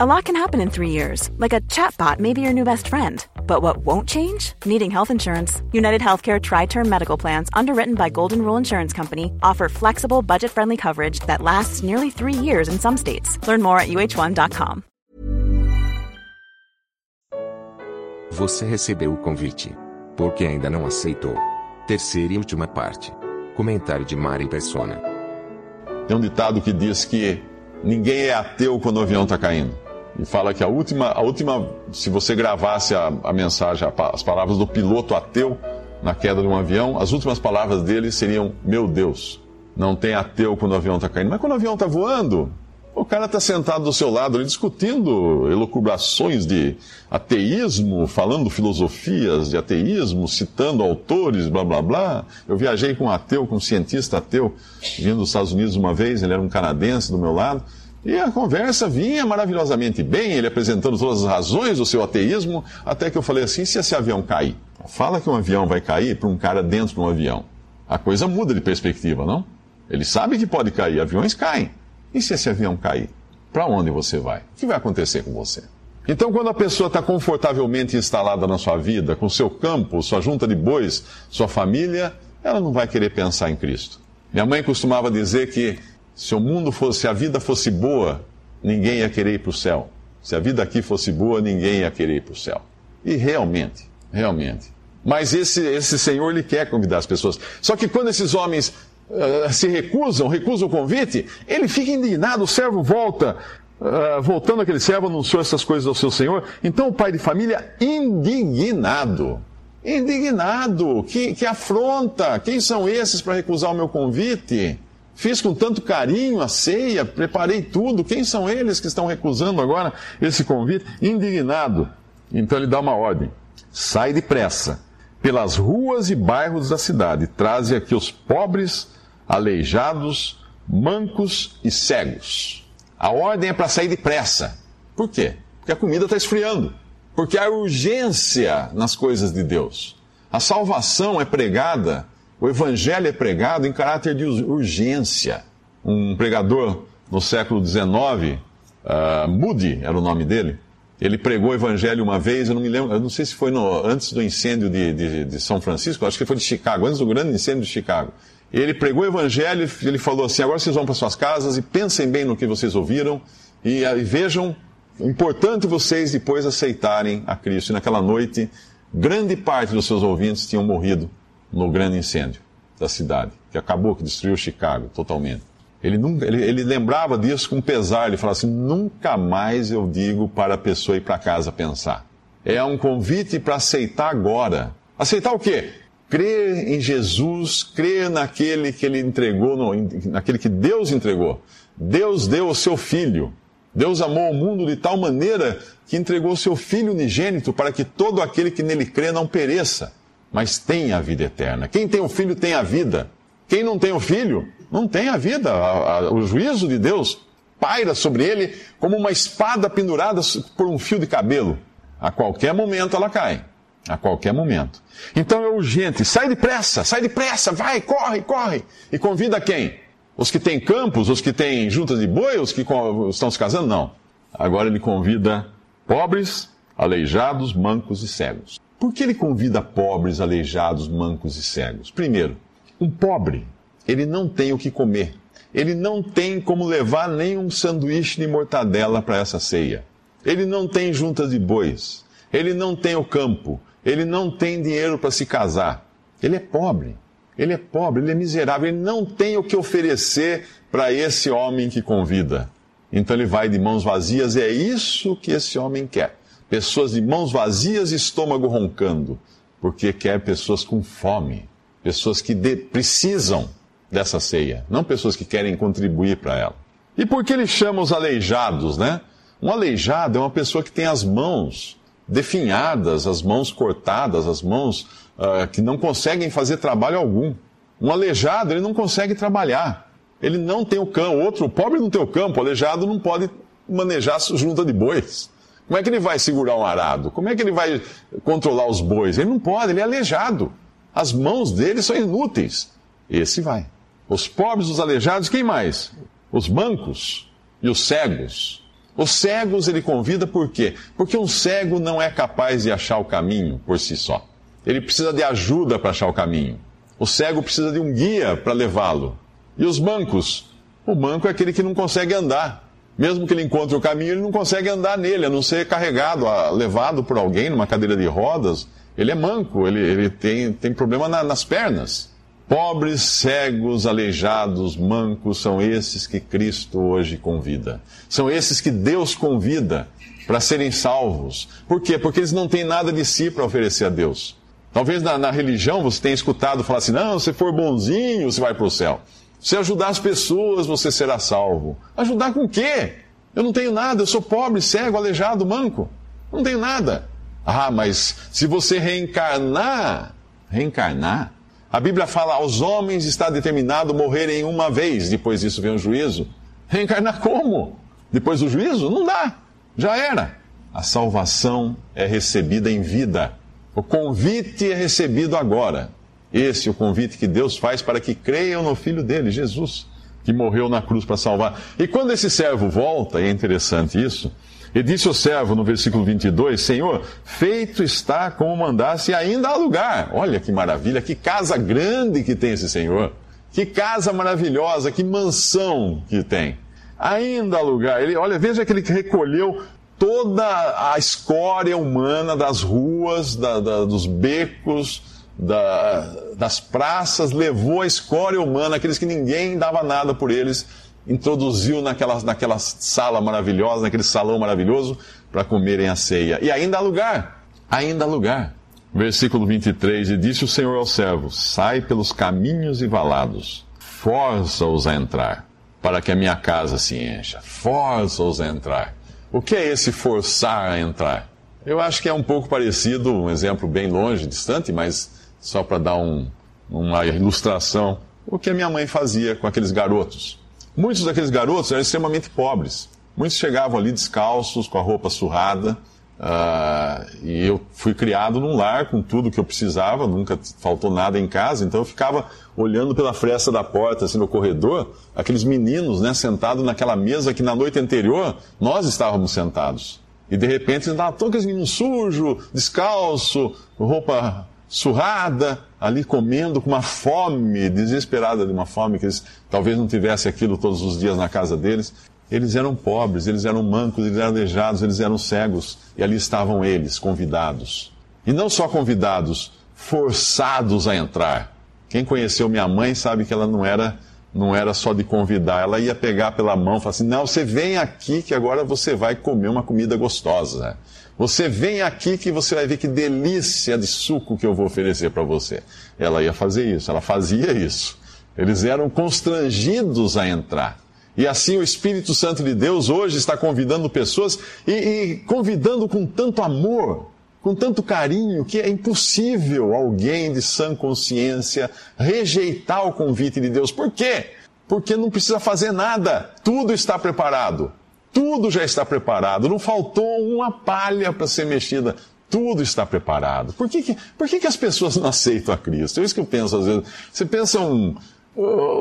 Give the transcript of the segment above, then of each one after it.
A lot can happen in three years, like a chatbot may be your new best friend. But what won't change? Needing health insurance. United Healthcare Tri Term Medical Plans, underwritten by Golden Rule Insurance Company, offer flexible, budget friendly coverage that lasts nearly three years in some states. Learn more at uh1.com. Você recebeu o convite. Porque ainda não aceitou. Terceira e última parte. Comentário de Mari Persona. Tem um ditado que diz que ninguém é ateu quando o avião está caindo. E fala que a última, a última se você gravasse a, a mensagem, as palavras do piloto ateu na queda de um avião, as últimas palavras dele seriam: Meu Deus, não tem ateu quando o avião está caindo. Mas quando o avião está voando, o cara está sentado do seu lado ali discutindo elucubrações de ateísmo, falando filosofias de ateísmo, citando autores, blá blá blá. Eu viajei com um ateu, com um cientista ateu, vindo dos Estados Unidos uma vez, ele era um canadense do meu lado. E a conversa vinha maravilhosamente bem, ele apresentando todas as razões do seu ateísmo, até que eu falei assim: se esse avião cair? Fala que um avião vai cair para um cara dentro de um avião. A coisa muda de perspectiva, não? Ele sabe que pode cair, aviões caem. E se esse avião cair? Para onde você vai? O que vai acontecer com você? Então, quando a pessoa está confortavelmente instalada na sua vida, com seu campo, sua junta de bois, sua família, ela não vai querer pensar em Cristo. Minha mãe costumava dizer que se o mundo fosse, se a vida fosse boa, ninguém ia querer ir para o céu. Se a vida aqui fosse boa, ninguém ia querer ir para o céu. E realmente, realmente. Mas esse, esse Senhor, ele quer convidar as pessoas. Só que quando esses homens uh, se recusam, recusam o convite, ele fica indignado, o servo volta. Uh, voltando aquele servo, anunciou essas coisas ao seu senhor. Então o pai de família, indignado, indignado, que, que afronta. Quem são esses para recusar o meu convite? Fiz com tanto carinho a ceia, preparei tudo. Quem são eles que estão recusando agora esse convite? Indignado. Então ele dá uma ordem: sai depressa pelas ruas e bairros da cidade, traze aqui os pobres, aleijados, mancos e cegos. A ordem é para sair depressa. Por quê? Porque a comida está esfriando. Porque há urgência nas coisas de Deus. A salvação é pregada o evangelho é pregado em caráter de urgência. Um pregador no século XIX, uh, ah, Moody era o nome dele, ele pregou o evangelho uma vez, eu não me lembro, eu não sei se foi no, antes do incêndio de, de, de, São Francisco, acho que foi de Chicago, antes do grande incêndio de Chicago. Ele pregou o evangelho, ele falou assim: agora vocês vão para suas casas e pensem bem no que vocês ouviram e, e vejam, importante vocês depois aceitarem a Cristo. E naquela noite, grande parte dos seus ouvintes tinham morrido no grande incêndio da cidade, que acabou, que destruiu Chicago totalmente. Ele, nunca, ele, ele lembrava disso com pesar, ele falava assim: nunca mais eu digo para a pessoa ir para casa pensar. É um convite para aceitar agora. Aceitar o quê? Crer em Jesus, crer naquele que ele entregou, no, naquele que Deus entregou. Deus deu o seu filho. Deus amou o mundo de tal maneira que entregou o seu filho unigênito para que todo aquele que nele crê não pereça, mas tem a vida eterna. Quem tem o filho tem a vida. Quem não tem o filho, não tem a vida. O juízo de Deus paira sobre ele como uma espada pendurada por um fio de cabelo. A qualquer momento ela cai. A qualquer momento. Então é urgente. Sai depressa, sai depressa, vai, corre, corre. E convida quem? Os que têm campos, os que têm juntas de boi, os que estão se casando? Não. Agora ele convida pobres, aleijados, mancos e cegos. Por que ele convida pobres, aleijados, mancos e cegos? Primeiro, um pobre, ele não tem o que comer. Ele não tem como levar nem um sanduíche de mortadela para essa ceia. Ele não tem juntas de bois. Ele não tem o campo. Ele não tem dinheiro para se casar. Ele é pobre. Ele é pobre, ele é miserável. Ele não tem o que oferecer para esse homem que convida. Então ele vai de mãos vazias e é isso que esse homem quer pessoas de mãos vazias e estômago roncando, porque quer pessoas com fome, pessoas que de, precisam dessa ceia, não pessoas que querem contribuir para ela. E por que ele chama os aleijados, né? Um aleijado é uma pessoa que tem as mãos definhadas, as mãos cortadas, as mãos uh, que não conseguem fazer trabalho algum. Um aleijado, ele não consegue trabalhar. Ele não tem o campo. Outro, o pobre não tem o campo, o aleijado não pode manejar junta de bois. Como é que ele vai segurar um arado? Como é que ele vai controlar os bois? Ele não pode, ele é aleijado. As mãos dele são inúteis. Esse vai. Os pobres, os aleijados, quem mais? Os mancos e os cegos. Os cegos ele convida por quê? Porque um cego não é capaz de achar o caminho por si só. Ele precisa de ajuda para achar o caminho. O cego precisa de um guia para levá-lo. E os mancos? O manco é aquele que não consegue andar. Mesmo que ele encontre o caminho, ele não consegue andar nele, a não ser carregado, levado por alguém numa cadeira de rodas. Ele é manco, ele, ele tem, tem problema na, nas pernas. Pobres, cegos, aleijados, mancos são esses que Cristo hoje convida. São esses que Deus convida para serem salvos. Por quê? Porque eles não têm nada de si para oferecer a Deus. Talvez na, na, religião você tenha escutado falar assim: não, se for bonzinho, você vai para o céu. Se ajudar as pessoas, você será salvo. Ajudar com o quê? Eu não tenho nada, eu sou pobre, cego, aleijado, manco. Não tenho nada. Ah, mas se você reencarnar, reencarnar, a Bíblia fala: aos homens está determinado morrerem uma vez, depois disso vem o juízo. Reencarnar como? Depois do juízo? Não dá. Já era. A salvação é recebida em vida. O convite é recebido agora. Esse é o convite que Deus faz para que creiam no Filho dele, Jesus, que morreu na cruz para salvar. E quando esse servo volta, é interessante isso, e disse o servo no versículo 22: Senhor, feito está como mandasse, e ainda há lugar. Olha que maravilha, que casa grande que tem esse Senhor. Que casa maravilhosa, que mansão que tem. Ainda há lugar. Ele, olha, veja que ele recolheu toda a escória humana das ruas, da, da, dos becos, da, das praças, levou a escória humana, aqueles que ninguém dava nada por eles introduziu naquela, naquela sala maravilhosa, naquele salão maravilhoso, para comerem a ceia. E ainda há lugar, ainda há lugar. Versículo 23: E disse o Senhor ao servo: Sai pelos caminhos e valados, força-os a entrar, para que a minha casa se encha. Força-os a entrar. O que é esse forçar a entrar? Eu acho que é um pouco parecido, um exemplo bem longe, distante, mas só para dar um, uma ilustração, o que a minha mãe fazia com aqueles garotos. Muitos daqueles garotos eram extremamente pobres. Muitos chegavam ali descalços, com a roupa surrada. Uh, e eu fui criado num lar com tudo que eu precisava, nunca faltou nada em casa, então eu ficava olhando pela fresta da porta, assim, no corredor, aqueles meninos, né, sentados naquela mesa que na noite anterior nós estávamos sentados. E de repente, estavam todos aqueles meninos sujos, descalço, roupa surrada, ali comendo com uma fome desesperada de uma fome que eles talvez não tivessem aquilo todos os dias na casa deles. Eles eram pobres, eles eram mancos, eles eram aleijados, eles eram cegos, e ali estavam eles, convidados. E não só convidados, forçados a entrar. Quem conheceu minha mãe sabe que ela não era não era só de convidar, ela ia pegar pela mão e falar assim: "Não, você vem aqui que agora você vai comer uma comida gostosa". Você vem aqui que você vai ver que delícia de suco que eu vou oferecer para você. Ela ia fazer isso, ela fazia isso. Eles eram constrangidos a entrar. E assim o Espírito Santo de Deus hoje está convidando pessoas e, e convidando com tanto amor, com tanto carinho, que é impossível alguém de sã consciência rejeitar o convite de Deus. Por quê? Porque não precisa fazer nada, tudo está preparado. Tudo já está preparado, não faltou uma palha para ser mexida. Tudo está preparado. Por que, que, por que, que as pessoas não aceitam a Cristo? É isso que eu penso às vezes. Você pensa um.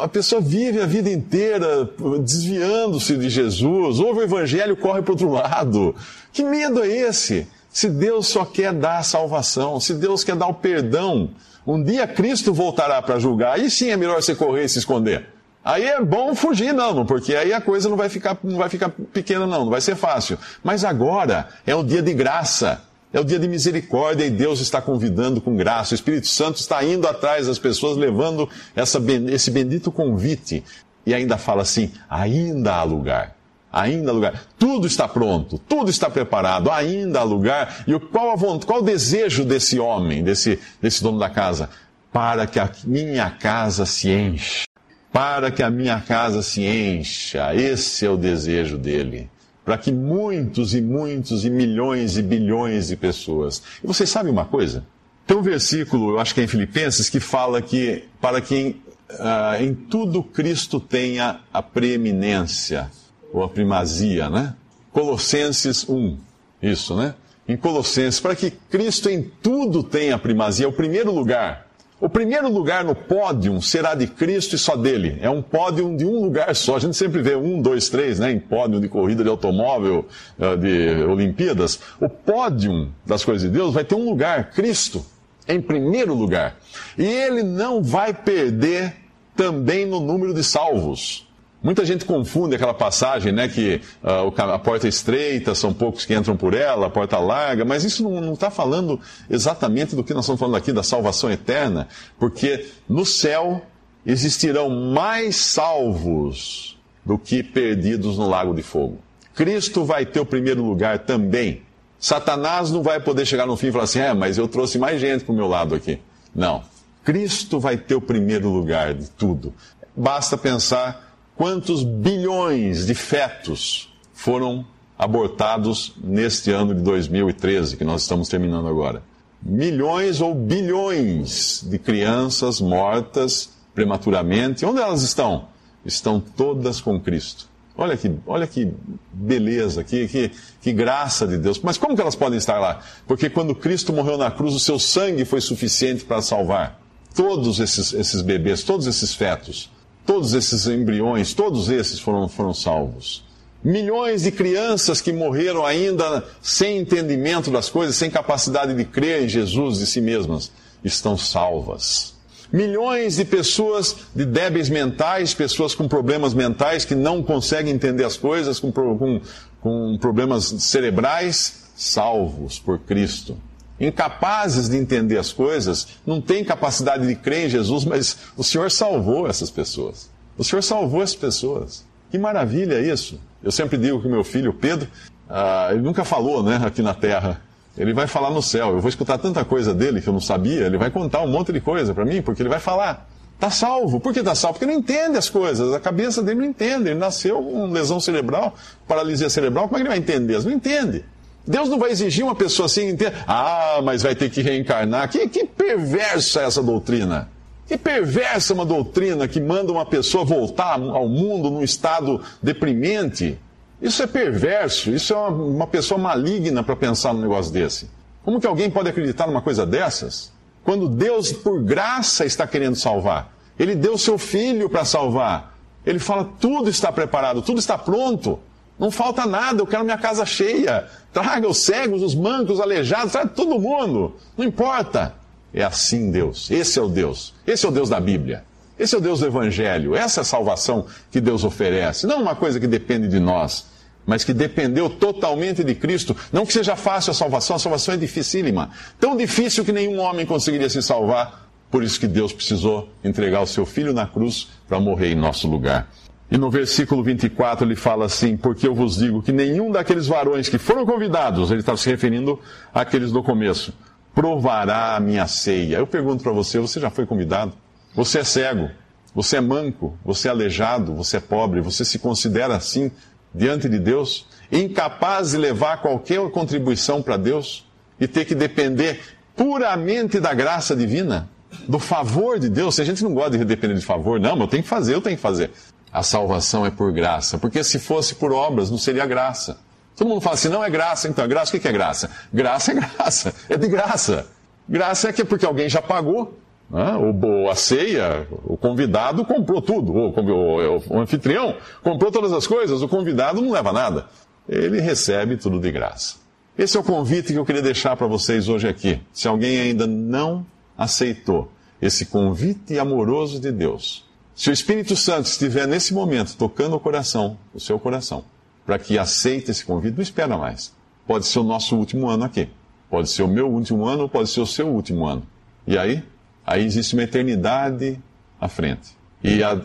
A pessoa vive a vida inteira desviando-se de Jesus, ouve o evangelho corre para outro lado. Que medo é esse? Se Deus só quer dar a salvação, se Deus quer dar o perdão, um dia Cristo voltará para julgar, aí sim é melhor você correr e se esconder. Aí é bom fugir, não, porque aí a coisa não vai ficar, não vai ficar pequena, não, não vai ser fácil. Mas agora é o dia de graça, é o dia de misericórdia e Deus está convidando com graça. O Espírito Santo está indo atrás das pessoas, levando essa, esse bendito convite. E ainda fala assim: ainda há lugar. Ainda há lugar. Tudo está pronto, tudo está preparado, ainda há lugar. E qual, a vontade, qual o desejo desse homem, desse, desse dono da casa? Para que a minha casa se enche para que a minha casa se encha. Esse é o desejo dele. Para que muitos e muitos e milhões e bilhões de pessoas. E vocês sabem uma coisa? Tem um versículo, eu acho que é em Filipenses, que fala que para que uh, em tudo Cristo tenha a preeminência, ou a primazia, né? Colossenses 1, isso, né? Em Colossenses, para que Cristo em tudo tenha a primazia, é o primeiro lugar O primeiro lugar no pódio será de Cristo e só dele. É um pódio de um lugar só. A gente sempre vê um, dois, três, né? Em pódio de corrida de automóvel, eh, de Olimpíadas. O pódio das coisas de Deus vai ter um lugar, Cristo, em primeiro lugar. E ele não vai perder também no número de salvos. Muita gente confunde aquela passagem, né, que uh, a porta é estreita, são poucos que entram por ela, a porta larga, mas isso não está falando exatamente do que nós estamos falando aqui, da salvação eterna, porque no céu existirão mais salvos do que perdidos no lago de fogo. Cristo vai ter o primeiro lugar também. Satanás não vai poder chegar no fim e falar assim: é, mas eu trouxe mais gente para o meu lado aqui. Não. Cristo vai ter o primeiro lugar de tudo. Basta pensar quantos bilhões de fetos foram abortados neste ano de 2013, que nós estamos terminando agora. Milhões ou bilhões de crianças mortas prematuramente. Onde elas estão? Estão todas com Cristo. Olha que, olha que beleza, que, que, que graça de Deus. Mas como que elas podem estar lá? Porque quando Cristo morreu na cruz, o seu sangue foi suficiente para salvar todos esses, esses bebês, todos esses fetos. Todos esses embriões, todos esses foram, foram salvos. Milhões de crianças que morreram ainda sem entendimento das coisas, sem capacidade de crer em Jesus de si mesmas, estão salvas. Milhões de pessoas de débeis mentais, pessoas com problemas mentais que não conseguem entender as coisas, com, com, com problemas cerebrais, salvos por Cristo incapazes de entender as coisas, não têm capacidade de crer em Jesus, mas o Senhor salvou essas pessoas. O Senhor salvou essas pessoas. Que maravilha isso! Eu sempre digo que meu filho, Pedro, uh, ele nunca falou né, aqui na terra. Ele vai falar no céu. Eu vou escutar tanta coisa dele que eu não sabia. Ele vai contar um monte de coisa para mim, porque ele vai falar. Está salvo. Por que está salvo? Porque não entende as coisas. A cabeça dele não entende. Ele nasceu com lesão cerebral, paralisia cerebral. Como é que ele vai entender? Ele não entende. Deus não vai exigir uma pessoa assim inteira. Ah, mas vai ter que reencarnar. Que, que perversa é essa doutrina. Que perversa uma doutrina que manda uma pessoa voltar ao mundo num estado deprimente. Isso é perverso, isso é uma, uma pessoa maligna para pensar num negócio desse. Como que alguém pode acreditar numa coisa dessas? Quando Deus, por graça, está querendo salvar. Ele deu seu filho para salvar. Ele fala: tudo está preparado, tudo está pronto. Não falta nada, eu quero minha casa cheia. Traga os cegos, os mancos, os aleijados, traga todo mundo. Não importa. É assim Deus. Esse é o Deus. Esse é o Deus da Bíblia. Esse é o Deus do Evangelho. Essa é a salvação que Deus oferece. Não uma coisa que depende de nós, mas que dependeu totalmente de Cristo. Não que seja fácil a salvação, a salvação é dificílima. Tão difícil que nenhum homem conseguiria se salvar. Por isso que Deus precisou entregar o seu filho na cruz para morrer em nosso lugar. E no versículo 24 ele fala assim: Porque eu vos digo que nenhum daqueles varões que foram convidados, ele está se referindo àqueles do começo, provará a minha ceia. Eu pergunto para você: você já foi convidado? Você é cego, você é manco, você é aleijado, você é pobre, você se considera assim diante de Deus, incapaz de levar qualquer contribuição para Deus e ter que depender puramente da graça divina? do favor de Deus. Se a gente não gosta de depender de favor, não, mas eu tenho que fazer, eu tenho que fazer a salvação é por graça. Porque se fosse por obras, não seria graça. Todo mundo fala assim, não é graça, então. Graça, o que é graça? Graça é graça, é de graça. Graça é que é porque alguém já pagou. Né? O, a ceia, o convidado comprou tudo. O, o, o anfitrião comprou todas as coisas, o convidado não leva nada. Ele recebe tudo de graça. Esse é o convite que eu queria deixar para vocês hoje aqui. Se alguém ainda não aceitou esse convite amoroso de Deus, se o Espírito Santo estiver nesse momento tocando o coração, o seu coração, para que aceite esse convite, não espera mais. Pode ser o nosso último ano aqui. Pode ser o meu último ano pode ser o seu último ano. E aí? Aí existe uma eternidade à frente. E a,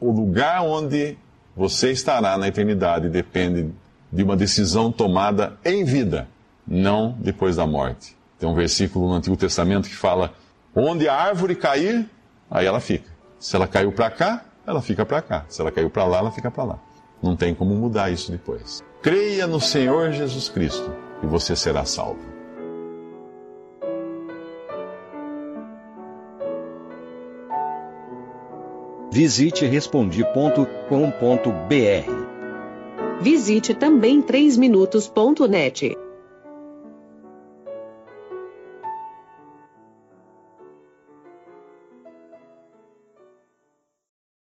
o lugar onde você estará na eternidade depende de uma decisão tomada em vida, não depois da morte. Tem um versículo no Antigo Testamento que fala: onde a árvore cair, aí ela fica. Se ela caiu para cá, ela fica para cá. Se ela caiu para lá, ela fica para lá. Não tem como mudar isso depois. Creia no Senhor Jesus Cristo e você será salvo. Visite respondi.com.br. Visite também 3minutos.net.